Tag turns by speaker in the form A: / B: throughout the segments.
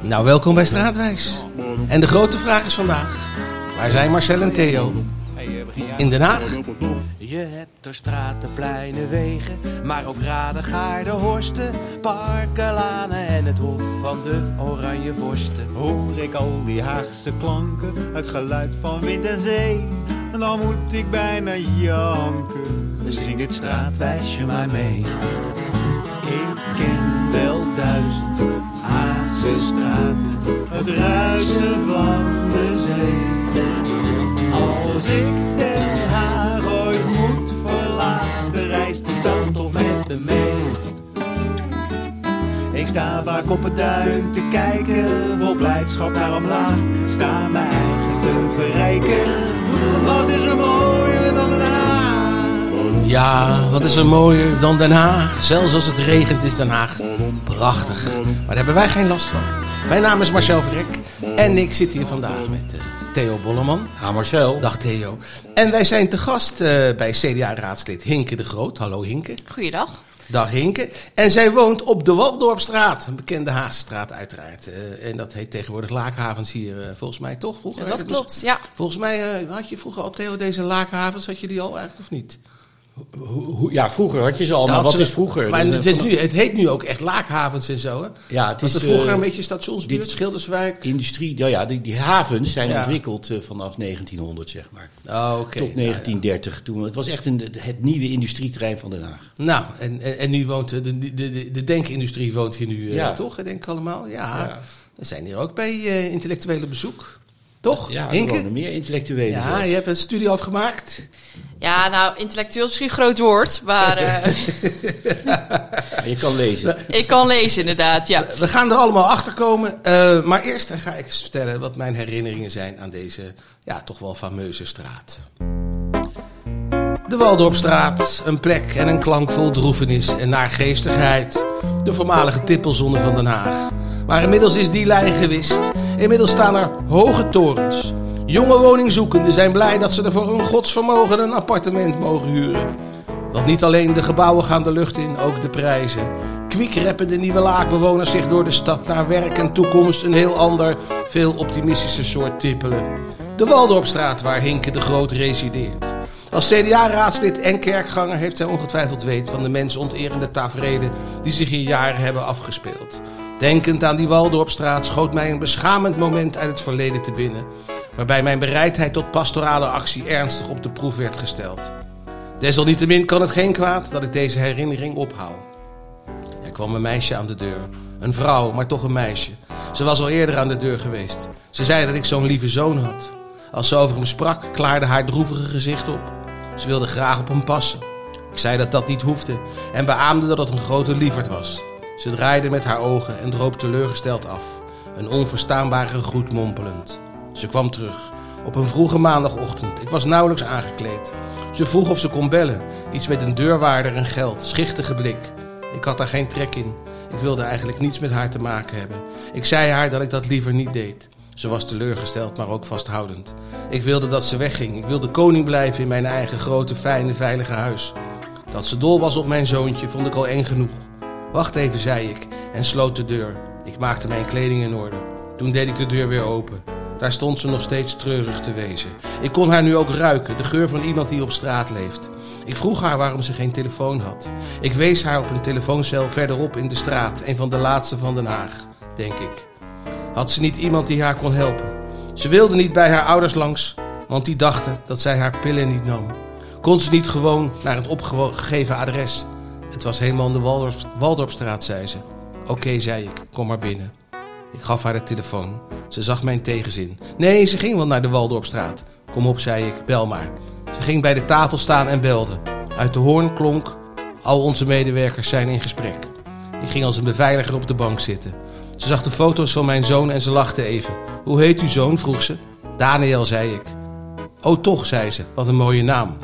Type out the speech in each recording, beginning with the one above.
A: Nou, welkom bij Straatwijs. En de grote vraag is vandaag: waar zijn Marcel en Theo? In Den Haag?
B: Je hebt er straten, pleinen, wegen, maar ook raden, gaarden, horsten, parken, lanen en het hof van de oranje vorsten.
C: Hoor ik al die Haagse klanken, het geluid van wind en zee, en dan moet ik bijna janken.
B: Zing het straatwijsje maar mee. Ik ken Het ruisen van de zee. Als ik Den Haag ooit moet verlaten, reist die stad toch met me mee. Ik sta vaak op het duin te kijken, vol blijdschap naar omlaag. Sta mijn eigen te verrijken.
A: Ja, wat is er mooier dan Den Haag? Zelfs als het regent is Den Haag prachtig. Maar daar hebben wij geen last van. Mijn naam is Marcel Verrek en ik zit hier vandaag met eh, Theo Bolleman.
D: Ja, Marcel.
A: Dag Theo. En wij zijn te gast eh, bij CDA-raadslid Hinke de Groot. Hallo Hinke.
E: Goeiedag.
A: Dag Hinke. En zij woont op de Waldorpstraat. Een bekende Haagse straat uiteraard. Eh, en dat heet tegenwoordig Lakenhavens hier, volgens mij toch? Vroeger
E: Ja, dat
A: het
E: klopt, ja.
A: Volgens mij eh, had je vroeger al Theo deze Lakenhavens, had je die al eigenlijk of niet?
D: Hoe- ja, vroeger had je ze al,
A: Ja,
D: maar wat
A: ze-
D: is vroeger?
A: Maar
D: Dat
A: het,
D: is
A: is nu, het heet nu ook echt Laakhavens en zo, hè?
D: Ja, het is
A: er vroeger
D: eh,
A: een beetje stationsbuurt,
D: dit-
A: Schilderswijk?
D: industrie. Ja, ja die, die havens zijn
A: Ja.
D: ontwikkeld eh, vanaf 1900, zeg maar.
A: Oh.
D: Tot 1930. Toen, het was echt een, het nieuwe industrieterrein van Den Haag.
A: Nou, en, en, en nu woont de, de, de, de denkindustrie woont hier nu, eh,
D: Ja.
A: toch? Ik denk allemaal. Ja. We zijn hier ook bij eh, intellectuele bezoek. Toch?
D: Ja, er wonen meer intellectuelen.
A: Ja,
D: zelfs.
A: je hebt een studie afgemaakt.
E: Ja, nou, intellectueel is misschien een groot woord, maar eh,
D: Ja, je kan lezen.
E: ik kan lezen inderdaad, ja.
A: We gaan er allemaal achter komen. eh, maar eerst ga ik eens vertellen wat mijn herinneringen zijn aan deze, ja, toch wel fameuze straat. De Waldorpstraat, een plek en een klank vol droefenis en naargeestigheid. De voormalige tippelzone van Den Haag. Maar inmiddels is die lijn gewist. Inmiddels staan er hoge torens. Jonge woningzoekenden zijn blij dat ze er voor hun godsvermogen een appartement mogen huren. Want niet alleen de gebouwen gaan de lucht in, ook de prijzen. Kwiek reppen de nieuwe laakbewoners zich door de stad naar werk en toekomst een heel ander, veel optimistischer soort tippelen. De Waldorpstraat waar Hinke de Groot resideert. Als CDA-raadslid en kerkganger heeft hij ongetwijfeld weet van de mensonterende taferelen die zich hier jaren hebben afgespeeld. Denkend aan die Waldorpstraat schoot mij een beschamend moment uit het verleden te binnen, waarbij mijn bereidheid tot pastorale actie ernstig op de proef werd gesteld. Desalniettemin kan het geen kwaad dat ik deze herinnering ophaal. Er kwam een meisje aan de deur. Een vrouw, maar toch een meisje. Ze was al eerder aan de deur geweest. Ze zei dat ik zo'n lieve zoon had. Als ze over hem sprak, klaarde haar droevige gezicht op. Ze wilde graag op hem passen. Ik zei dat dat niet hoefde en beaamde dat het een grote lieverd was. Ze draaide met haar ogen en droop teleurgesteld af. Een onverstaanbare groet mompelend. Ze kwam terug. Op een vroege maandagochtend. Ik was nauwelijks aangekleed. Ze vroeg of ze kon bellen. Iets met een deurwaarder en geld. Schichtige blik. Ik had daar geen trek in. Ik wilde eigenlijk niets met haar te maken hebben. Ik zei haar dat ik dat liever niet deed. Ze was teleurgesteld, maar ook vasthoudend. Ik wilde dat ze wegging. Ik wilde koning blijven in mijn eigen grote, fijne, veilige huis. Dat ze dol was op mijn zoontje vond ik al eng genoeg. Wacht even, zei ik en sloot de deur. Ik maakte mijn kleding in orde. Toen deed ik de deur weer open. Daar stond ze nog steeds treurig te wezen. Ik kon haar nu ook ruiken, de geur van iemand die op straat leeft. Ik vroeg haar waarom ze geen telefoon had. Ik wees haar op een telefooncel verderop in de straat, een van de laatste van Den Haag, denk ik. Had ze niet iemand die haar kon helpen? Ze wilde niet bij haar ouders langs, want die dachten dat zij haar pillen niet nam. Kon ze niet gewoon naar het opgegeven adres? Het was helemaal in de Waldorp, Waldorpstraat, zei ze. Oké, zei ik, kom maar binnen. Ik gaf haar de telefoon. Ze zag mijn tegenzin. Nee, ze ging wel naar de Waldorpstraat. Kom op, zei ik, bel maar. Ze ging bij de tafel staan en belde. Uit de hoorn klonk, al onze medewerkers zijn in gesprek. Ik ging als een beveiliger op de bank zitten. Ze zag de foto's van mijn zoon en ze lachte even. Hoe heet uw zoon? vroeg ze. Daniel, zei ik. Oh, toch, zei ze. Wat een mooie naam.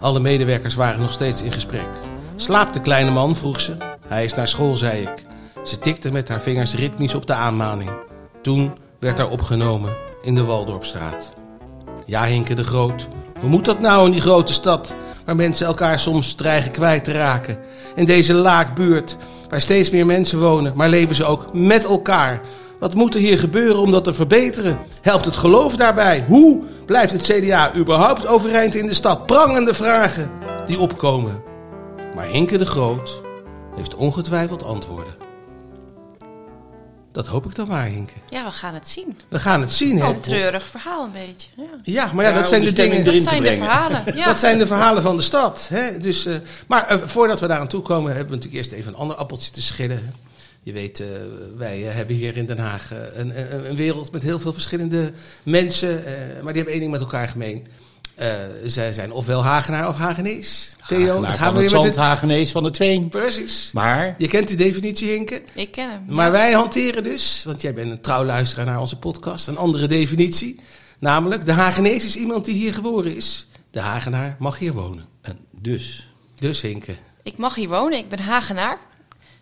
A: Alle medewerkers waren nog steeds in gesprek. Slaapt de kleine man? vroeg ze. Hij is naar school, zei ik. Ze tikte met haar vingers ritmisch op de aanmaning. Toen werd er opgenomen in de Waldorpstraat. Ja, Hinke de Groot. Hoe moet dat nou in die grote stad? waar mensen elkaar soms dreigen kwijt te raken. In deze laakbuurt, waar steeds meer mensen wonen, maar leven ze ook met elkaar. Wat moet er hier gebeuren om dat te verbeteren? Helpt het geloof daarbij? Hoe blijft het CDA überhaupt overeind in de stad? Prangende vragen die opkomen. Maar Hinke de Groot heeft ongetwijfeld antwoorden. Dat hoop ik dan maar, Hinke.
E: Ja, we gaan het zien.
A: We gaan het zien, hè?
E: een treurig verhaal een beetje. Ja.
A: Ja, maar ja,
D: Ja,
A: dat zijn
D: de
A: dingen.
D: erin
E: Dat zijn de verhalen. Ja.
A: Dat zijn de verhalen van de stad. Hè? Dus, eh, maar eh, voordat we daar aan toe komen, hebben we natuurlijk eerst even een ander appeltje te schillen. Je weet, eh, wij hebben hier in Den Haag een, een, een wereld met heel veel verschillende mensen. eh, maar die hebben één ding met elkaar gemeen. Eh, zij zijn ofwel Hagenaar of Hagenees. Theo,
D: Hagenaar
A: gaan we
D: het
A: weer met het...
D: Hagenees van de Tween.
A: Precies.
D: Maar
A: Je kent die definitie, Hinke.
E: Ik ken hem.
A: Maar
E: ja.
A: wij hanteren dus, want jij bent een trouw luisteraar naar onze podcast, een andere definitie. Namelijk, de Hagenees is iemand die hier geboren is. De Hagenaar mag hier wonen.
D: en dus,
A: Dus Hinke.
E: Ik mag hier wonen. Ik ben Hagenaar.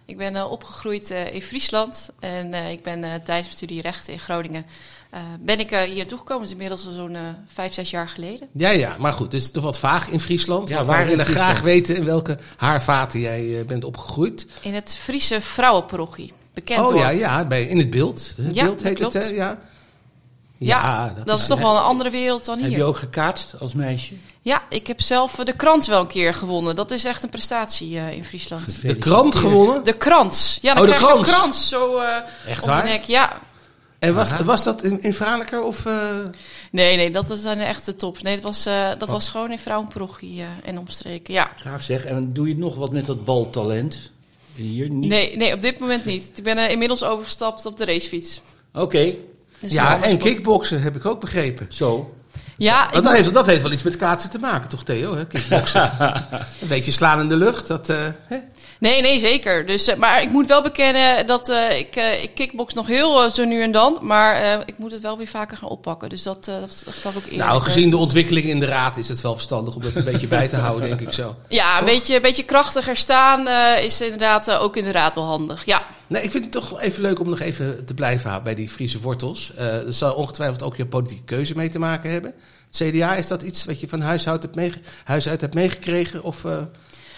E: Ik ben eh, opgegroeid eh, in Friesland. En eh, ik ben eh, tijdens mijn studie rechten in Groningen... eh, ben ik eh, hier naartoe gekomen. Dat is inmiddels al zo'n eh, vijf, zes jaar geleden.
A: Ja, ja, maar goed, het is toch wat vaag in Friesland.
D: Ja, waar
A: willen
D: Friesland?
A: graag weten in welke haarvaten jij bent opgegroeid.
E: In het Friese vrouwenparochie. Bekend
A: oh
E: door.
A: ja, ja, bij, in het beeld. Het
E: Ja,
A: beeld
E: dat
A: heet
E: klopt.
A: het, hè? Ja,
E: Ja, dat, is toch wel een andere wereld dan
D: heb
E: hier.
D: je ook gekaatst als meisje?
E: Ja, ik heb zelf de krans wel een keer gewonnen. Dat is echt een prestatie eh, in Friesland.
A: De krant gewonnen.
E: De krans. Ja, dan
A: Oh, de
E: krijg je zo'n
A: krans.
E: zo eh
A: Echt
E: om
A: waar?
E: de nek. Ja.
A: En was,
D: Aha.
A: was dat in, in Franeker of... eh,
E: Nee, nee, dat is een echte top. Nee, dat was, eh,
A: Oh.
E: dat was gewoon in vrouwenparochie eh, en omstreken. Ja.
D: Gaaf zeg. En doe je nog wat met dat baltalent? Hier niet?
E: Nee, nee, op dit moment niet. Ik ben eh, inmiddels overgestapt op de racefiets.
D: Oké,
E: Dus
A: ja, en kickboksen heb ik ook begrepen.
D: zo.
E: Ja,
A: dat,
E: moet-
A: heeft, dat heeft wel iets met kaatsen te maken, toch Theo? Hè? Kickboksen. een beetje slaan in de lucht. Dat, eh, hè?
E: Nee, nee, zeker. Dus, eh, maar ik moet wel bekennen dat eh, ik, eh, ik kickbox nog heel zo nu en dan. Maar ik moet het wel weer vaker gaan oppakken. Dus dat, dat, dat gaf ook eerlijk.
A: Nou, gezien de ontwikkeling in de raad is het wel verstandig om dat een beetje bij te houden, denk ik zo.
E: Ja, een beetje, een beetje krachtiger staan is inderdaad ook in de raad wel handig. Ja.
A: Nee, ik vind het toch even leuk om nog even te blijven bij die Friese wortels. Er zal ongetwijfeld ook je politieke keuze mee te maken hebben. Het CDA, is dat iets wat je van huis uit hebt, meege- huis uit hebt meegekregen? Of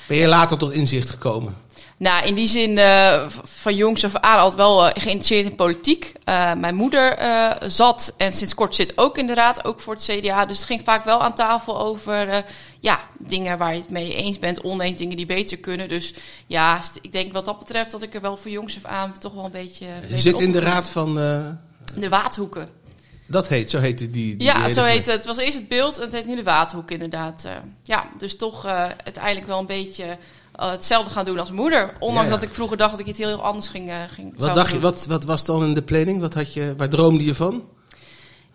A: ben je later tot inzicht gekomen?
E: Nou, in die zin eh, van jongs af aan altijd wel eh, geïnteresseerd in politiek. Eh, mijn moeder zat en sinds kort zit ook in de raad, ook voor het CDA. Dus het ging vaak wel aan tafel over ja, dingen waar je het mee eens bent, oneens dingen die beter kunnen. Dus ja, ik denk wat dat betreft dat ik er wel voor jongs af aan toch wel een beetje...
A: Je zit in de raad van...
E: De Waadhoeken.
A: Dat heet, zo heet die... die
E: Ja, zo heet het. Het was eerst het beeld en het heet nu de Waadhoek inderdaad. eh. ja, dus toch eh, uiteindelijk wel een beetje eh, hetzelfde gaan doen als moeder. Ondanks
A: Ja, ja.
E: dat ik vroeger dacht dat ik iets heel anders ging, ging
A: Wat, dacht je, wat, wat was dan in de planning? Wat had je, waar droomde je van?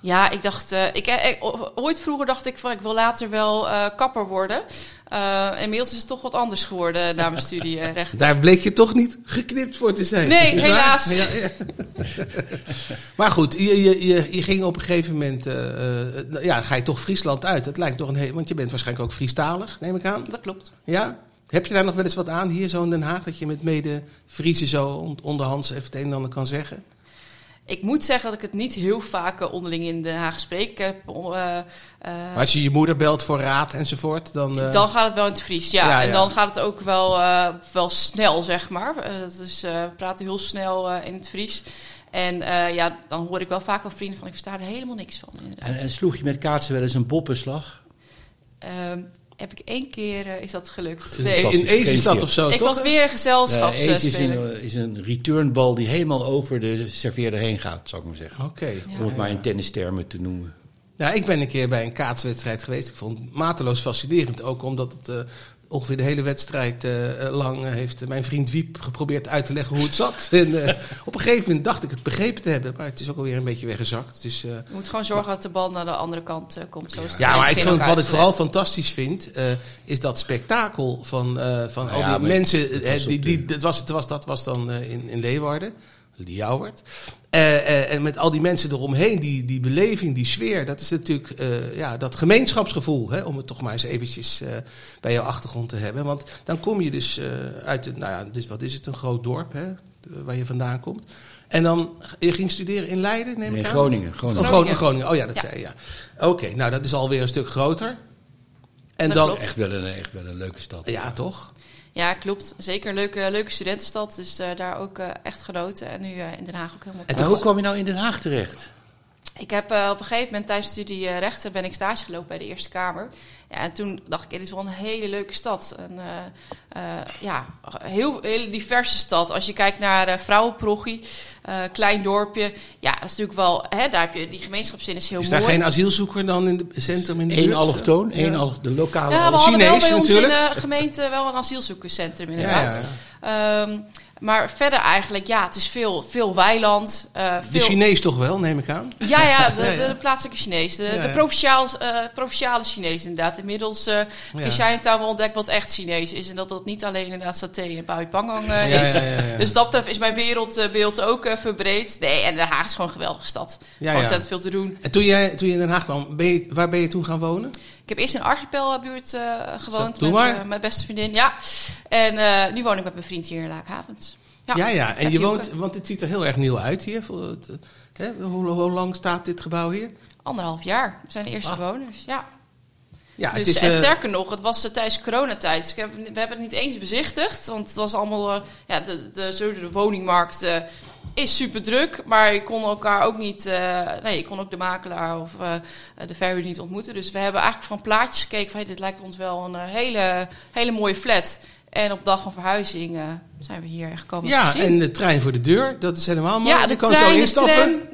E: Ja, ik dacht... eh, ik, eh, ik- ooit vroeger dacht ik van ik wil later wel eh, kapper worden. En inmiddels is het toch wat anders geworden na mijn studie recht.
A: Daar bleek je toch niet geknipt voor te zijn.
E: Nee, helaas.
A: Ja, ja. maar goed, je, je, je, je ging op een gegeven moment... nou ja, ga je toch Friesland uit. Het lijkt toch een heel... Want je bent waarschijnlijk ook Friestalig, neem ik aan.
E: Dat klopt.
A: Ja? Heb je daar nog wel eens wat aan hier zo in Den Haag? Dat je met mede Friese zo on- onderhands even het een en ander kan zeggen?
E: Ik moet zeggen dat ik het niet heel vaak eh, onderling in Den Haag spreek. Heb, eh, eh,
A: Maar als je je moeder belt voor raad enzovoort, dan... eh,
E: Dan gaat het wel in het Fries, ja.
A: Ja,
E: En
A: ja.
E: dan gaat het ook wel, eh, wel snel, zeg maar. Dat is, eh, we praten heel snel eh, in het Fries. En eh, ja, dan hoor ik wel vaak van vrienden van... ik versta er helemaal niks van,
D: en sloeg je met kaatsen wel eens een boppenslag?
E: Ehm, heb ik één keer, eh, is dat gelukt.
D: is
E: Nee,
D: fantastisch.
A: in is dat
D: deal.
A: of zo,
E: ik
A: toch?
E: was weer een
D: Eh,
E: gezelschapsspeler.
D: Ace is een, is een returnbal die helemaal over de serveerder heen gaat, zou ik maar zeggen.
A: Oké.
E: Ja.
D: Om het maar in tennistermen te noemen.
A: Ja, ik ben een keer bij een kaatswedstrijd geweest. Ik vond het mateloos fascinerend. Ook omdat het eh, ongeveer de hele wedstrijd eh, eh, lang eh, heeft mijn vriend Wiep geprobeerd uit te leggen hoe het zat. En eh, op een gegeven moment dacht ik het begrepen te hebben. Maar het is ook alweer een beetje weggezakt. Dus, eh,
E: Je moet gewoon zorgen dat de bal naar de andere kant komt. Zo
A: ja, maar ik wat ik vooral fantastisch vind, eh, is dat spektakel van, eh, van
D: Nou
A: al
D: ja,
A: die mensen.
D: het was
A: die, die, dat, was, het was, dat was dan in, in Leeuwarden, Ljouwert. Eh, eh, en met al die mensen eromheen, die, die beleving, die sfeer, dat is natuurlijk eh, ja, dat gemeenschapsgevoel, hè, om het toch maar eens eventjes eh, bij jouw achtergrond te hebben. Want dan kom je dus eh, uit, het, nou ja, dus wat is het, een groot dorp hè, waar je vandaan komt. En dan, je ging studeren in Leiden, neem
D: In
A: ik aan?
D: Groningen.
A: Oh,
D: Groningen.
A: Groningen. Groningen. Oh ja, dat
E: Ja.
A: zei je. Ja. Oké, nou dat is alweer een stuk groter. En
E: Dat
A: dan,
E: klopt.
D: Echt wel een, echt wel een leuke stad.
A: ja toch?
E: Ja, klopt. Zeker een leuke, leuke studentenstad. Dus eh, daar ook eh, echt genoten. En nu eh, in Den Haag ook helemaal
A: En
D: hoe kwam je nou in Den Haag terecht?
E: Ik heb op een gegeven moment tijdens de studie rechten ben ik stage gelopen bij de Eerste Kamer. Ja, en toen dacht ik, dit is wel een hele leuke stad. Een, eh, eh, ja, heel hele diverse stad. Als je kijkt naar uh, Vrouwenprochie, eh, klein dorpje. Ja, dat is natuurlijk wel, hè, daar heb je die gemeenschapszin is heel
A: Is
E: mooi.
A: daar geen asielzoeker dan in het centrum in de
D: Eén
A: buurt?
D: allochtoon, één
A: Ja.
D: allo- de lokale
E: ja, we hadden wel
A: Chinees
E: bij ons in de gemeente wel een asielzoekerscentrum
A: Ja,
E: inderdaad.
A: ja.
E: Ehm, maar verder eigenlijk, ja, het is veel, veel weiland. eh,
A: De
E: veel...
A: Chinees toch wel, neem ik aan?
E: Ja, ja, de,
A: Ja, ja.
E: de plaatselijke Chinees. De,
A: Ja,
E: de
A: ja.
E: provinciaal, eh, provinciale Chinees inderdaad. Inmiddels eh ik
A: Ja.
E: in Chinatown wel ontdekt wat echt Chinees is. En dat dat niet alleen inderdaad saté en pangang eh,
A: Ja,
E: is. Dus dat betreft is mijn wereldbeeld ook eh, verbreed. Nee, en Den Haag is gewoon een geweldige stad.
A: Ja,
E: Gewoon
A: ja.
E: ontzettend veel te doen.
A: En toen jij, toen je in Den Haag kwam, ben je, waar ben je toen gaan wonen?
E: Ik heb eerst in Archipelbuurt eh gewoond met eh, mijn beste vriendin. Ja. En eh, nu woon ik met mijn vriend hier in Laakhavens.
A: Ja, ja. En
E: met
A: je woont, want het ziet er heel erg nieuw uit hier. Hoe, hoe lang staat dit gebouw hier?
E: Anderhalf jaar. We zijn de eerste
A: Ah.
E: bewoners. Ja.
A: Ja,
E: Dus,
A: het is,
E: en sterker nog, het was tijdens coronatijd. Dus ik heb, we hebben het niet eens bezichtigd. Want het was allemaal... ja, de, de, de woningmarkt is super druk. Maar je kon elkaar ook niet... eh, nee, je kon ook de makelaar of eh, de verhuurder niet ontmoeten. Dus we hebben eigenlijk van plaatjes gekeken van... Hey, dit lijkt ons wel een eh, hele, hele mooie flat. En op dag van verhuizing eh, zijn we hier gekomen. om te
A: ja, en de trein voor de deur, dat is helemaal mooi.
E: ja,
A: Je
E: de
A: kan zo
E: trein, de tram,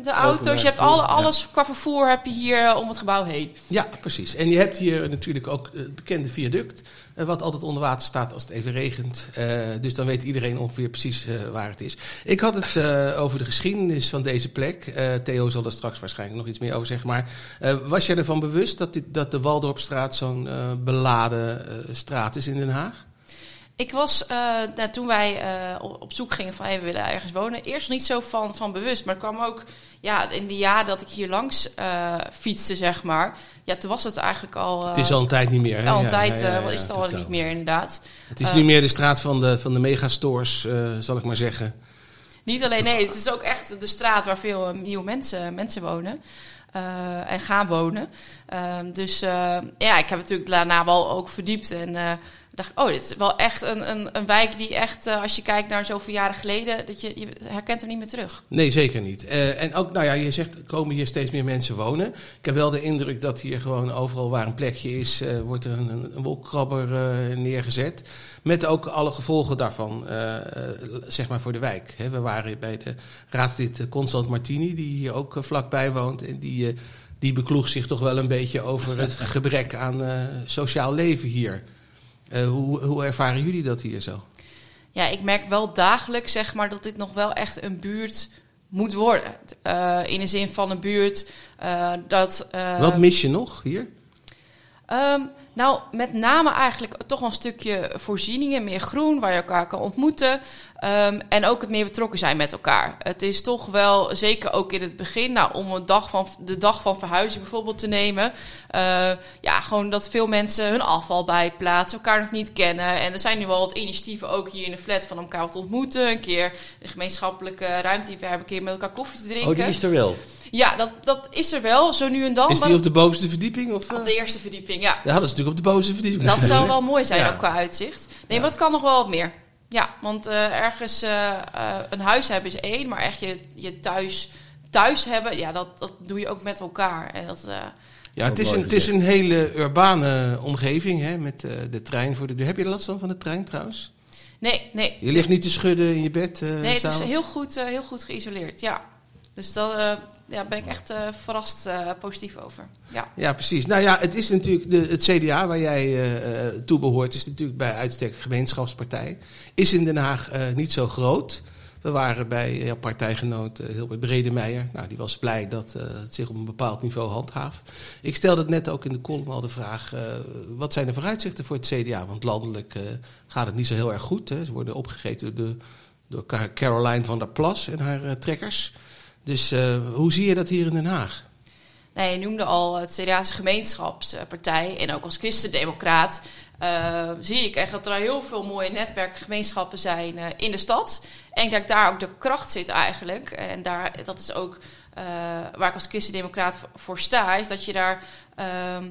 E: de auto's. Je hebt alle,
A: ja.
E: alles qua vervoer heb je hier eh, om het gebouw heen.
A: Ja, precies. En je hebt hier natuurlijk ook het bekende viaduct, eh, wat altijd onder water staat als het even regent. Eh, dus dan weet iedereen ongeveer precies eh, waar het is. Ik had het eh, over de geschiedenis van deze plek. Eh, Theo zal er straks waarschijnlijk nog iets meer over zeggen. Maar eh, was jij ervan bewust dat, dit, dat de Waldorpstraat zo'n eh, beladen eh, straat is in Den Haag?
E: Ik was, eh, nou, toen wij eh, op zoek gingen van hey, we willen ergens wonen, eerst niet zo van, van bewust. Maar kwam ook ja, in de jaren dat ik hier langs eh, fietste, zeg maar. Ja, toen was het eigenlijk al.
A: het is al een tijd niet meer. Hè?
E: al een
A: Ja,
E: tijd,
A: ja, ja, ja,
E: is het al
A: totaal.
E: niet meer inderdaad.
A: Het is nu meer de straat van de, van de megastores, zal ik maar zeggen.
E: Niet alleen, nee, het is ook echt de straat waar veel nieuwe mensen, mensen wonen. en gaan wonen. Ehm, dus ja, ik heb natuurlijk daarna wel ook verdiept. En dacht, ik, oh, dit is wel echt een, een, een wijk die echt, eh, als je kijkt naar zoveel jaren geleden, dat je, je herkent er niet meer terug.
A: Nee, zeker niet. Eh, en ook, nou ja, je zegt, komen hier steeds meer mensen wonen. Ik heb wel de indruk dat hier gewoon overal waar een plekje is, eh, wordt er een, een, wolkrabber neergezet. Met ook alle gevolgen daarvan, zeg maar voor de wijk. We waren bij de raadslid Constant Martini, die hier ook vlakbij woont. En die, die bekloeg zich toch wel een beetje over het gebrek aan sociaal leven hier. Eh, hoe, hoe ervaren jullie dat hier zo?
E: Ja, ik merk wel dagelijks, zeg maar, dat dit nog wel echt een buurt moet worden. Eh, in de zin van een buurt eh, dat...
A: Wat mis je nog hier?
E: Ehm, nou, met name eigenlijk toch wel een stukje voorzieningen, meer groen, waar je elkaar kan ontmoeten. Ehm, en ook het meer betrokken zijn met elkaar. Het is toch wel, zeker ook in het begin, nou, om een dag van, de dag van verhuizing bijvoorbeeld te nemen. eh, ja, gewoon dat veel mensen hun afval bijplaatsen, elkaar nog niet kennen. En er zijn nu al wat initiatieven ook hier in de flat van elkaar wat ontmoeten. Een keer de gemeenschappelijke ruimte die we hebben, een keer met elkaar koffie te drinken.
D: Oh, die is er wel.
E: Ja, dat, dat is er wel, zo nu en dan.
A: Is die op de bovenste verdieping? Of, eh?
E: op de eerste verdieping, ja.
A: Ja, dat is natuurlijk op de bovenste verdieping.
E: Dat zou wel mooi zijn,
A: Ja.
E: ook qua uitzicht. Nee, maar dat kan nog wel wat meer. Ja, want eh, ergens eh, eh, een huis hebben is één, maar echt je, je thuis, thuis hebben, ja, dat, dat doe je ook met elkaar. En dat, eh,
A: Ja, het is, een, het is een hele urbane omgeving hè, met eh, de trein voor de deur. Heb je last dan van de trein trouwens?
E: nee, nee.
A: Je ligt niet te schudden in je bed. eh,
E: Nee, het is heel goed, eh, heel goed geïsoleerd, ja. Dus daar ja, ben ik echt eh, verrast eh, positief over. Ja.
A: Ja, precies. Nou ja, het is natuurlijk de, het CDA waar jij eh, toe behoort, is natuurlijk bij uitstek gemeenschapspartij. Is in Den Haag niet zo groot. We waren bij partijgenoot Hilbert Bredemeijer. Nou, die was blij dat het zich op een bepaald niveau handhaaft. Ik stelde net ook in de column al de vraag: wat zijn de vooruitzichten voor het CDA? Want landelijk gaat het niet zo heel erg goed. Hè. Ze worden opgegeten door, door Ca- Caroline van der Plas en haar trekkers. Dus eh, hoe zie je dat hier in Den Haag?
E: Nee, je noemde al het CDA's gemeenschapspartij. En ook als christendemocraat eh, zie ik echt dat er heel veel mooie netwerkgemeenschappen zijn eh, in de stad. En ik denk daar ook de kracht zit eigenlijk. En daar, dat is ook waar ik als christendemocraat voor- sta, is dat je daar... ehm, eh,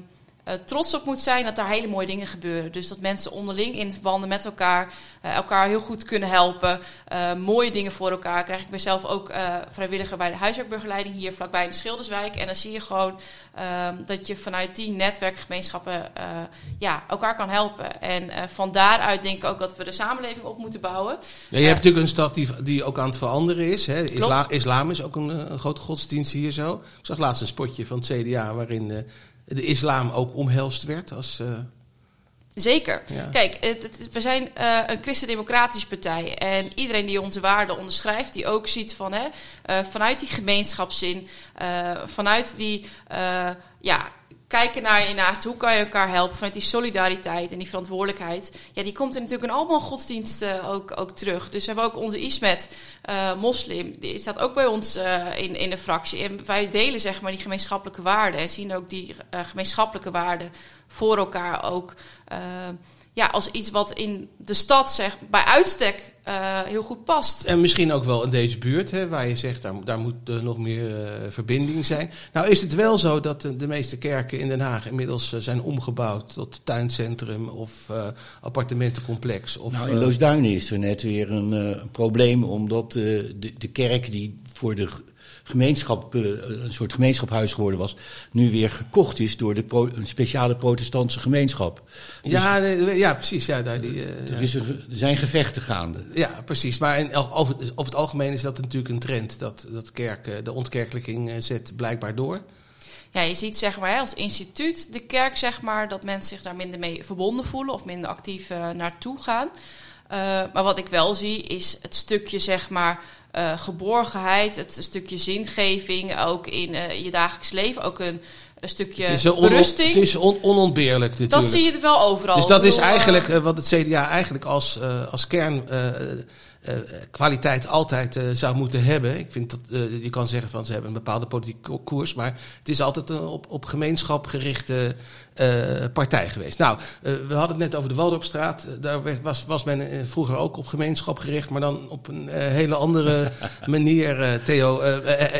E: trots op moet zijn dat daar hele mooie dingen gebeuren. Dus dat mensen onderling in verbanden met elkaar eh, elkaar heel goed kunnen helpen. eh, mooie dingen voor elkaar. Krijg ik mezelf ook eh, vrijwilliger bij de huiswerkbegeleiding hier vlakbij in de Schilderswijk. En dan zie je gewoon ehm, dat je vanuit die netwerkgemeenschappen eh, ja, elkaar kan helpen. En eh, van daaruit denk ik ook dat we de samenleving op moeten bouwen.
A: Ja, je hebt natuurlijk een stad die, die ook aan het veranderen is. Hè. Isla, islam is ook een, eh, een grote godsdienst hier zo. Ik zag laatst een spotje van het CDA waarin eh, de islam ook omhelst werd als... eh,
E: Zeker.
A: Ja.
E: Kijk, het, het- we zijn eh, een christendemocratische partij. En iedereen die onze waarden onderschrijft, die ook ziet van hè, eh, vanuit die gemeenschapszin, vanuit die ja, kijken naar je naast, hoe kan je elkaar helpen, vanuit die solidariteit en die verantwoordelijkheid. Ja, die komt er natuurlijk in allemaal godsdiensten ook, ook terug. Dus we hebben ook onze Ismet, eh, moslim, die staat ook bij ons eh, in, in de fractie. En wij delen zeg maar die gemeenschappelijke waarden en zien ook die eh, gemeenschappelijke waarden voor elkaar ook eh, ja, als iets wat in de stad zeg, bij uitstek eh, heel goed past.
A: En misschien ook wel in deze buurt, hè, waar je zegt, daar, daar moet eh, nog meer eh, verbinding zijn. Nou is het wel zo dat de, de meeste kerken in Den Haag inmiddels zijn omgebouwd tot tuincentrum of eh, appartementencomplex. Of,
D: Nou, in Loosduinen is er net weer een, eh, probleem, omdat eh, de, de kerk die voor de gemeenschap, eh, een soort gemeenschaphuis geworden was, nu weer gekocht is door de pro- een speciale protestantse gemeenschap. Dus
A: ja, ja, precies. Ja, daar, die, eh,
D: er, is er zijn gevechten gaande.
A: ja, precies. Maar in, over, over het algemeen is dat natuurlijk een trend. Dat, dat kerken, de ontkerkelijking eh, zet blijkbaar door.
E: Ja, je ziet zeg maar hè, als instituut de kerk zeg maar dat mensen zich daar minder mee verbonden voelen of minder actief eh, naartoe gaan. Eh, maar wat ik wel zie is het stukje zeg maar eh, geborgenheid, het stukje zingeving ook in eh, je dagelijks leven, ook een, een stukje
A: het is, eh,
E: berusting.
A: het is on- onontbeerlijk natuurlijk.
E: dat zie je wel overal.
A: Dus dat is eigenlijk wat het CDA eigenlijk als, als kern eh, kwaliteit altijd eh, zou moeten hebben. Ik vind dat eh, je kan zeggen van ze hebben een bepaalde politieke ko- koers, maar het is altijd een op, op gemeenschap gerichte partij geweest. Nou, we hadden het net over de Waldorpstraat. Daar werd, was, was men vroeger ook op gemeenschap gericht, maar dan op een hele andere manier, Theo.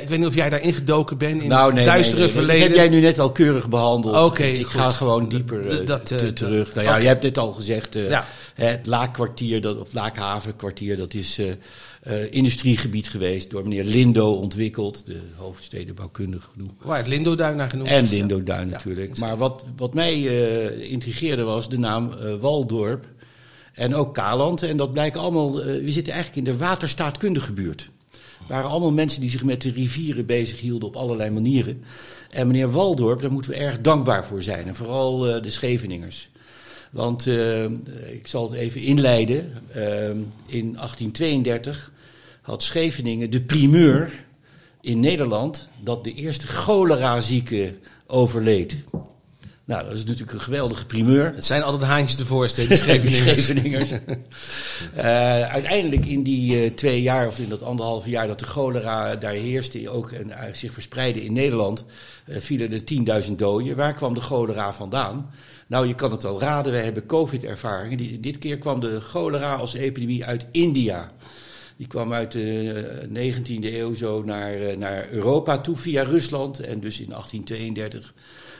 A: Ik weet niet of jij daar ingedoken bent in
D: nou,
A: het
D: nee,
A: duistere
D: nee, nee,
A: verleden.
D: Dat heb jij nu net al keurig behandeld.
A: Oké,
D: ik
A: goed.
D: ga gewoon dieper
A: Dat-
D: terug. Nou ja, je hebt net al gezegd,
A: Ja.
D: Het Laakkwartier, dat, of Laakhavenkwartier, dat is eh, eh, industriegebied geweest, door meneer Lindo ontwikkeld, de hoofdstedenbouwkundige genoemd.
A: Waar het Lindoduin naar genoemd
D: En. Lindoduin
A: Ja.
D: natuurlijk.
A: Ja,
D: maar wat, wat mij eh, intrigeerde was de naam Waldorp en ook Kaland. En dat blijken allemaal, we zitten eigenlijk in de waterstaatkundige buurt. Het waren allemaal mensen die zich met de rivieren bezig hielden op allerlei manieren. En meneer Waldorp, daar moeten we erg dankbaar voor zijn. En vooral de Scheveningers. Want eh, ik zal het even inleiden. Eh, in 1832 had Scheveningen de primeur in Nederland dat de eerste cholera-zieke overleed. Nou, dat is natuurlijk een geweldige primeur.
A: Het zijn altijd haantjes voorste, die
D: Die
A: Scheveningers.
D: Scheveningers. Eh, uiteindelijk in die eh, twee jaar of in dat anderhalve jaar dat de cholera daar heerste ook en zich verspreidde in Nederland, vielen er 10.000 doden. Waar kwam de cholera vandaan? Nou, je kan het wel raden, wij hebben COVID-ervaringen. Dit keer kwam de cholera als epidemie uit India. Die kwam uit de 19e eeuw zo naar, eh, naar Europa toe via Rusland. En dus in 1832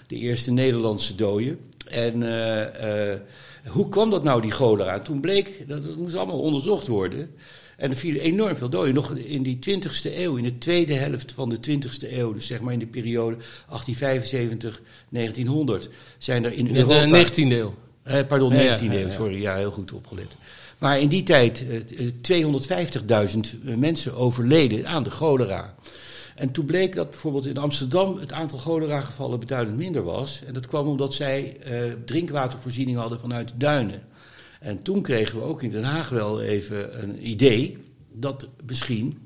D: de eerste Nederlandse doden. En eh, eh, hoe kwam dat nou, die cholera? En toen bleek, dat, dat moest allemaal onderzocht worden. En er vielen enorm veel doden. Nog in die 20e eeuw, in de tweede helft van de 20e eeuw, dus zeg maar in de periode 1875-1900, zijn er in Europa.
A: de 19e eeuw.
D: Eh, pardon,
A: Ja, ja,
D: 19e
A: ja,
D: eeuw, sorry, ja, heel goed opgelet. Maar in die tijd eh, eh, 250.000 mensen overleden aan de cholera. En toen bleek dat bijvoorbeeld in Amsterdam het aantal cholera-gevallen beduidend minder was. En dat kwam omdat zij eh, drinkwatervoorziening hadden vanuit duinen. En toen kregen we ook in Den Haag wel even een idee dat misschien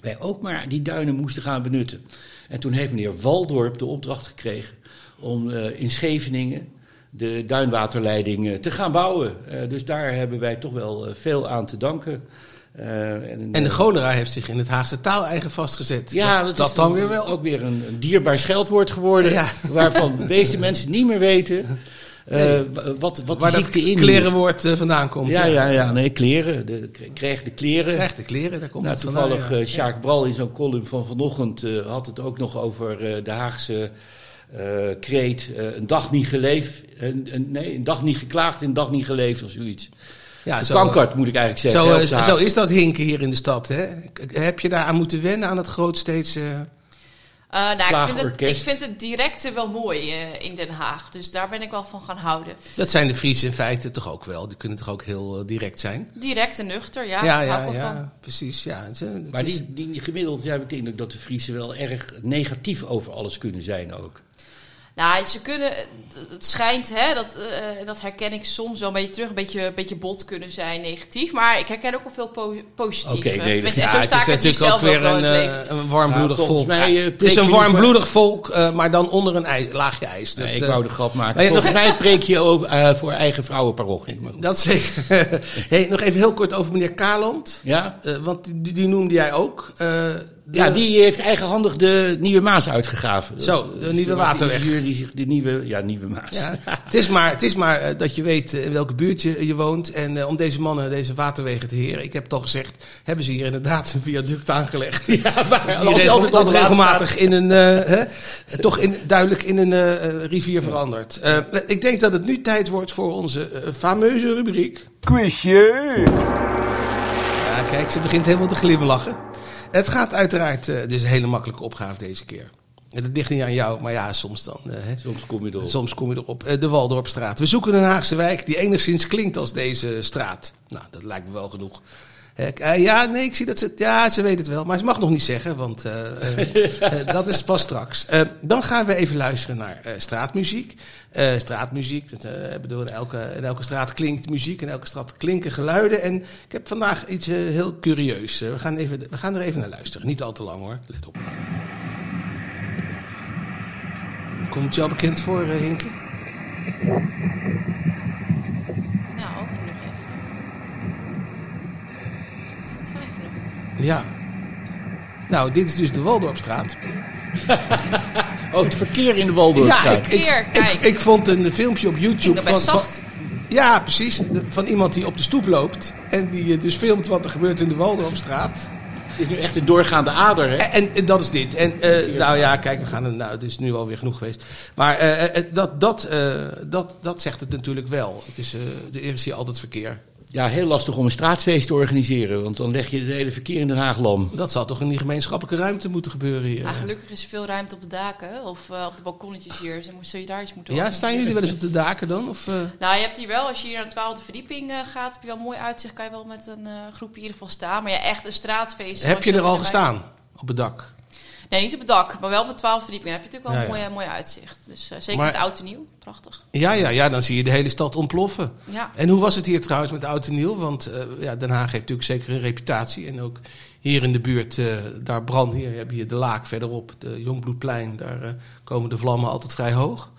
D: wij ook maar die duinen moesten gaan benutten. En toen heeft meneer Waldorp de opdracht gekregen om eh, in Scheveningen de duinwaterleiding eh, te gaan bouwen. Eh, dus daar hebben wij toch wel veel aan te danken. Eh,
A: En de cholera heeft zich in het Haagse taal eigen vastgezet.
D: ja,
A: dat,
D: dat,
A: dat
D: is
A: dan weer wel.
D: ook weer een, een dierbaar scheldwoord geworden.
A: Ja.
D: Waarvan de meeste mensen niet meer weten
A: Nee.
D: w- wat, wat
A: Waar dat
D: in
A: klerenwoord eh, vandaan komt.
D: Ja, ja, ja, nee, kleren. De, kreeg de kleren.
A: Krijgt de kleren, daar komt
D: Nou,
A: het vandaan.
D: toevallig
A: ja.
D: eh Sjaak Bral in zo'n column van vanochtend eh, had het ook nog over eh, de Haagse eh, kreet, eh, een dag niet geleefd, een, een- nee, een dag niet geklaagd en een dag niet geleefd of zoiets.
A: Ja,
D: Kankerd moet ik eigenlijk zeggen.
A: Zo,
D: hè,
A: eh, zo is dat hinken hier in de stad. Hè? Heb je daar aan moeten wennen aan het groot steeds... eh,
E: Eh, nou, ik vind, het, ik
D: Klaagorkest.
E: vind het directe wel mooi eh, in Den Haag. Dus daar ben ik wel van gaan houden.
A: dat zijn de Friese in feite toch ook wel. Die kunnen toch ook heel eh, direct zijn.
E: Direct en nuchter, ja.
A: ja, ja, ja,
E: van.
A: precies. Ja. Het
D: Maar
A: is-
D: die, die gemiddeld heb ik de indruk dat de Friesen wel erg negatief over alles kunnen zijn ook.
E: Nou, ze kunnen, het- schijnt, hè, dat, eh, dat herken ik soms wel een beetje terug, een beetje, een beetje bot kunnen zijn, negatief. Maar ik herken ook wel veel po positieve.
D: Oké, nee, dat-
E: Tenminste,
D: ja,
E: en zo
A: het
E: sta ik
A: is natuurlijk ook
E: zelf ook
A: weer een, eh, een warmbloedig
D: Nou,
A: volk.
D: mij, eh,
A: het is een warmbloedig volk, eh, maar dan onder een ijs, laagje ijs. Dat,
D: Nee, ik wou de grap maken.
A: maar je-
D: Volgens mij preek je over, eh, voor eigen vrouwenparochie.
A: Dat zeker. hey, nog even heel kort over meneer Kaland.
D: Ja?
A: Eh, want die, die noemde jij ook. De-
D: ja, die heeft eigenhandig de Nieuwe Maas uitgegraven.
A: Zo,
D: Dat
A: de Nieuwe
D: was
A: Waterweg.
D: Die zich de Nieuwe, ja, Nieuwe Maas.
A: Ja, het is maar, het is maar eh, dat je weet eh, in welke buurt je, je woont. En eh, om deze mannen deze waterwegen te heren. Ik heb toch gezegd, hebben ze hier inderdaad een viaduct aangelegd.
D: Ja, waar
A: Die
D: altijd-
A: regel-
D: altijd
A: regelmatig in een, hè, toch in, duidelijk in een rivier verandert. Eh, ik denk dat het nu tijd wordt voor onze fameuze rubriek.
B: Quizje!
A: Ja, kijk, ze begint helemaal te glimlachen. Het gaat uiteraard, dit is een hele makkelijke opgave deze keer. Het ligt niet aan jou, maar ja, soms dan. eh, hè.
D: Soms kom je erop.
A: Soms kom je erop. Eh, De Waldorpstraat. We zoeken een Haagse wijk die enigszins klinkt als deze straat. Nou, dat lijkt me wel genoeg. Eh, ja, nee, ik zie dat ze... Ja, ze weet het wel. Maar ze mag nog niet zeggen, want eh, eh, dat is pas straks. Dan gaan we even luisteren naar straatmuziek. Straatmuziek, dat, bedoel, in elke, in elke straat klinkt muziek. In elke straat klinken geluiden. En ik heb vandaag iets heel curieus. We, gaan even, we gaan er even naar luisteren. Niet al te lang hoor, let op. Komt jou bekend voor, Hinke?
E: Nou, ook nog even. Twijfelen.
A: Ja. Nou, dit is dus de Waldorpstraat.
D: Oh, het verkeer in de
A: Ja,
D: Waldorpstraat.
A: ik, ik,
E: Verkeer,
A: ik,
E: kijk.
A: ik vond een filmpje op YouTube van,
E: zacht.
A: ja, precies. de- Van iemand die op de stoep loopt. En die eh, dus filmt wat er gebeurt in de Waldorpstraat.
D: Het is nu echt een doorgaande ader, hè?
A: En, en, en dat is dit. En eh, nou ja, kijk, we gaan er, nou, het is nu alweer genoeg geweest. Maar eh, eh, dat, dat, eh, dat, dat zegt het natuurlijk wel. Het is, eh, er is hier altijd verkeer.
D: Ja, heel lastig om een straatfeest te organiseren. Want dan leg je het hele verkeer in Den Haag lam.
A: Dat zal toch in die gemeenschappelijke ruimte moeten gebeuren hier.
E: Ja, gelukkig is er veel ruimte op de daken of eh, op de balkonnetjes hier. Dus dan zul je daar iets moeten
A: Ja, staan jullie wel eens op de daken dan? Of, eh?
E: Nou, je hebt hier wel, als je hier naar de twaalfde verdieping eh, gaat, heb je wel mooi uitzicht. Kan je wel met een eh, groep in ieder geval staan. Maar ja, echt een straatfeest.
A: heb je er al
E: erbij-
A: gestaan? Op het dak?
E: Nee, niet op het dak, maar wel op de twaalfde verdieping. Dan heb je natuurlijk wel
A: Ja,
E: een mooi, mooi uitzicht. Dus eh, zeker
A: Maar-
E: met oud en nieuw. Prachtig.
A: Ja, ja, ja, dan zie je de hele stad ontploffen.
E: Ja.
A: En hoe was het hier trouwens met Oud en Nieuw? Want eh, ja, Den Haag heeft natuurlijk zeker een reputatie. En ook hier in de buurt, eh, daar brand, hier heb je de Laak verderop, de Jongbloedplein. Daar komen de vlammen altijd vrij hoog.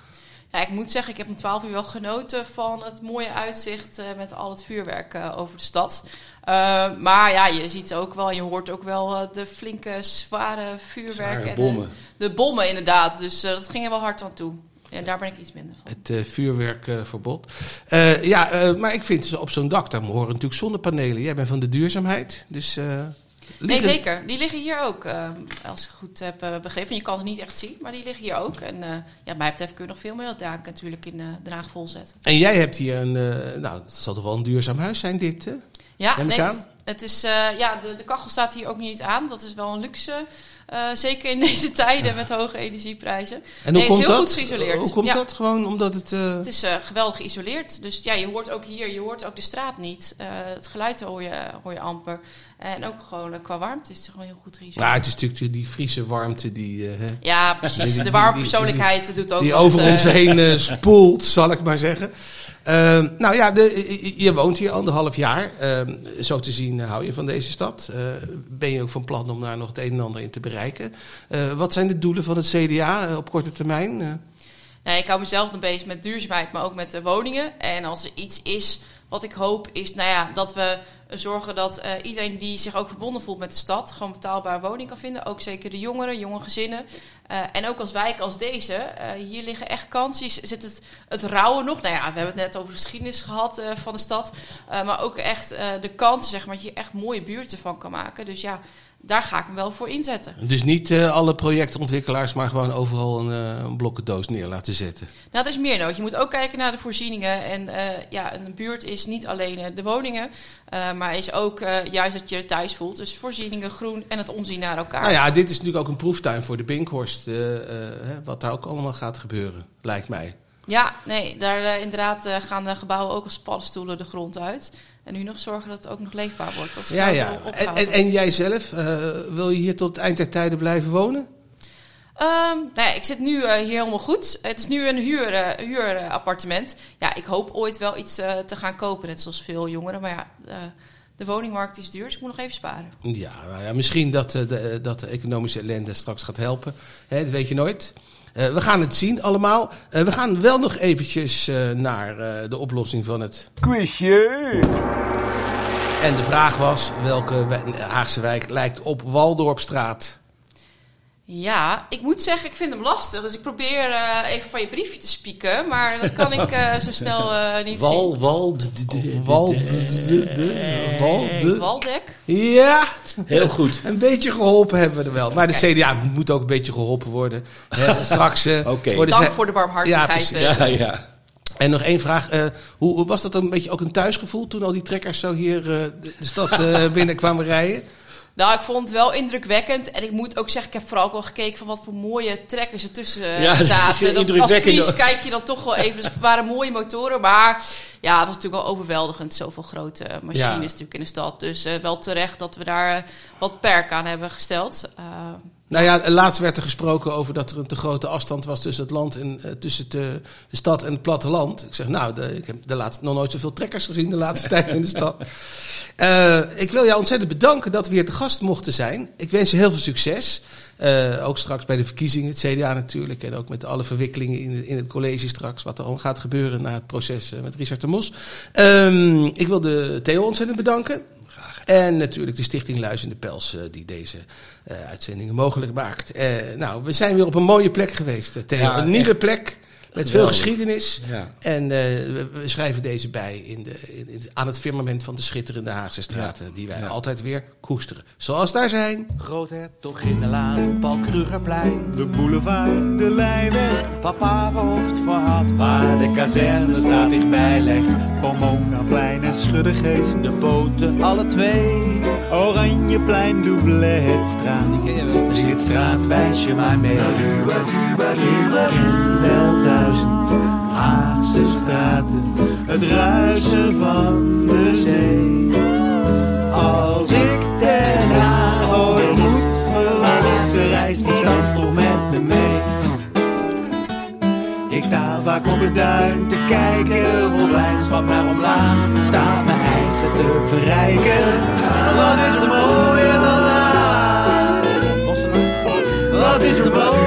E: Ja, ik moet zeggen, ik heb om 12 uur wel genoten van het mooie uitzicht eh, met al het vuurwerk eh, over de stad. Eh, maar ja, je ziet ook wel, je hoort ook wel de flinke, zware vuurwerk.
D: Zware
E: en,
D: bommen.
E: de bommen inderdaad, dus dat ging er wel hard aan toe. En daar ben ik iets minder van.
A: Het eh, vuurwerkverbod. Eh, ja, eh, maar ik vind ze op zo'n dak, daar horen natuurlijk zonnepanelen. Jij bent van de duurzaamheid, dus...
E: Nee, zeker. Die liggen hier ook, eh, als ik goed heb eh, begrepen. Je kan ze niet echt zien, maar die liggen hier ook. En eh, ja, mij betreft kun je nog veel meer daken natuurlijk in Den Haag volzetten.
A: En jij hebt hier een, nou, het zal toch wel een duurzaam huis zijn dit, hè?
E: Ja, nee, het, het is, ja de, de kachel staat hier ook niet aan. Dat is wel een luxe. Eh, zeker in deze tijden met hoge energieprijzen.
A: En
E: Nee,
A: hoe
E: het
A: komt
E: is heel
A: dat?
E: goed geïsoleerd.
A: Hoe komt
E: Ja.
A: dat? Gewoon omdat het... eh,
E: Het is eh, geweldig geïsoleerd. Dus ja, je hoort ook hier, je hoort ook de straat niet. Het geluid hoor je, hoor je amper. En ook gewoon qua warmte is het gewoon heel goed geïsoleerd.
A: Maar het is natuurlijk die Friese warmte die, hè,
E: Ja, precies.
A: die-
E: De warme
A: die-
E: persoonlijkheid doet ook
A: die over ons heen spoelt, zal ik maar zeggen. Ehm, nou ja, de, je- woont hier anderhalf jaar. Ehm, zo te zien eh, hou je van deze stad. Eh, ben je ook van plan om daar nog het een en ander in te bereiken? Eh, wat zijn de doelen van het CDA op korte termijn?
E: Nee, ik hou mezelf dan bezig met duurzaamheid, maar ook met de woningen. En als er iets is wat ik hoop, is nou ja, dat we zorgen dat eh, iedereen die zich ook verbonden voelt met de stad gewoon betaalbare woning kan vinden. Ook zeker de jongeren, jonge gezinnen. Eh, en ook als wijk als deze, eh, hier liggen echt kansen. Zit het, het rouwen nog? Nou ja, we hebben het net over de geschiedenis gehad eh, van de stad. Maar ook echt de kansen, zeg maar, dat je echt mooie buurten van kan maken. Dus ja, daar ga ik me wel voor inzetten.
A: Dus niet alle projectontwikkelaars, maar gewoon overal een, een blokkendoos neer laten zetten.
E: Nou, er is meer nodig. Je moet ook kijken naar de voorzieningen. En ja, een buurt is niet alleen de woningen, maar is ook eh, juist dat je je thuis voelt. Dus voorzieningen, groen en het omzien naar elkaar.
A: Nou ja, dit is natuurlijk ook een proeftuin voor de Binkhorst. eh, eh, wat daar ook allemaal gaat gebeuren, lijkt mij.
E: Ja, nee, daar eh, inderdaad eh, gaan de gebouwen ook als paddenstoelen de grond uit. En nu nog zorgen dat het ook nog leefbaar wordt. Dat
A: Ja, ja. En, en, en jij zelf, eh, wil je hier tot het eind der tijden blijven wonen?
E: Ehm, nou ja, ik zit nu eh, hier helemaal goed. Het is nu een huur, eh, huurappartement. Ja, ik hoop ooit wel iets eh, te gaan kopen, net zoals veel jongeren. Maar ja, eh, de woningmarkt is duur, dus ik moet nog even sparen.
A: Ja, nou ja misschien dat, eh, de, dat de economische ellende straks gaat helpen. Hè, dat weet je nooit. Eh, we gaan het zien allemaal. Eh, we gaan wel nog eventjes eh, naar eh, de oplossing van het...
C: Quizje!
A: En de vraag was, welke Haagse wijk lijkt op Waldorpstraat?
E: Ja, ik moet zeggen, ik vind hem lastig. Dus ik probeer eh, even van je briefje te spieken. Maar dat kan ik eh, zo snel eh, niet
D: Wal, wal, de, de, de-
A: Wal... Wal...
E: zien.
A: de-
E: Waldek?
A: Ja,
D: Heel goed.
A: een beetje geholpen hebben we er wel. Maar de CDA moet ook een beetje geholpen worden. Straks eh,
D: Oké.
E: Dank
A: ze-
E: voor de barmhartigheid.
A: Ja, precies.
E: eh.
D: Ja, ja.
A: En nog één vraag. eh, hoe, hoe was dat een beetje ook een thuisgevoel toen al die trekkers zo hier eh, de, de stad eh, binnen kwamen rijden?
E: Nou, ik vond het wel indrukwekkend. En ik moet ook zeggen, ik heb vooral ook wel gekeken van wat voor mooie trekkers er tussen eh,
D: Ja, dat
E: zaten.
D: heel
E: Dat, als Fries
D: hoor.
E: kijk je dan toch wel even. Dus het waren mooie motoren, maar ja, het was natuurlijk wel overweldigend. Zoveel grote machines
A: Ja.
E: natuurlijk in de stad. Dus eh, wel terecht dat we daar eh, wat perk aan hebben gesteld. Eh,
A: Nou ja, laatst werd er gesproken over dat er een te grote afstand was tussen het land en eh, tussen de, de stad en het platteland. Ik zeg, nou, de, ik heb de laatste, nog nooit zoveel trekkers gezien de laatste tijd in de stad. Eh, ik wil jou ontzettend bedanken dat we hier te gast mochten zijn. Ik wens je heel veel succes. Eh, ook straks bij de verkiezingen, het CDA natuurlijk. En ook met alle verwikkelingen in, in het college straks. Wat er allemaal gaat gebeuren na het proces met Richard de Mos. Ehm, ik wil de Theo ontzettend bedanken. En natuurlijk de Stichting Luizende Pels, eh, die deze eh, uitzendingen mogelijk maakt. Eh, nou, we zijn weer op een mooie plek geweest, Theo.
D: Ja,
A: een nieuwe
D: echt.
A: plek met veel geschiedenis.
D: Ja.
A: En eh, we, we schrijven deze bij in de, in, in- aan het firmament van de schitterende Haagse straten. Die wij
D: Ja.
A: altijd weer koesteren. Zoals daar zijn.
B: Groothertog in de laan, Paul Krugerplein.
C: De boulevard, de Lijnweg,
B: Papa verhoofd voor had, waar de kazerne straat dichtbij legt.
C: Pomonaplein en Schuddegeest.
B: De boten, alle twee.
C: Oranjeplein, Doubletstraat.
B: De Slitstraat, wijs je maar mee. Ik ken wel duizend Haagse straten. Het ruisen van de zee. Als ik Den Haag moet verlaten, reist die stad toch met me mee. Ik sta vaak op het duin te kijken, vol blijdschap naar omlaag. Sta mijn eigen te verrijken. Wat is er mooier dan Haag? Wat is er mooier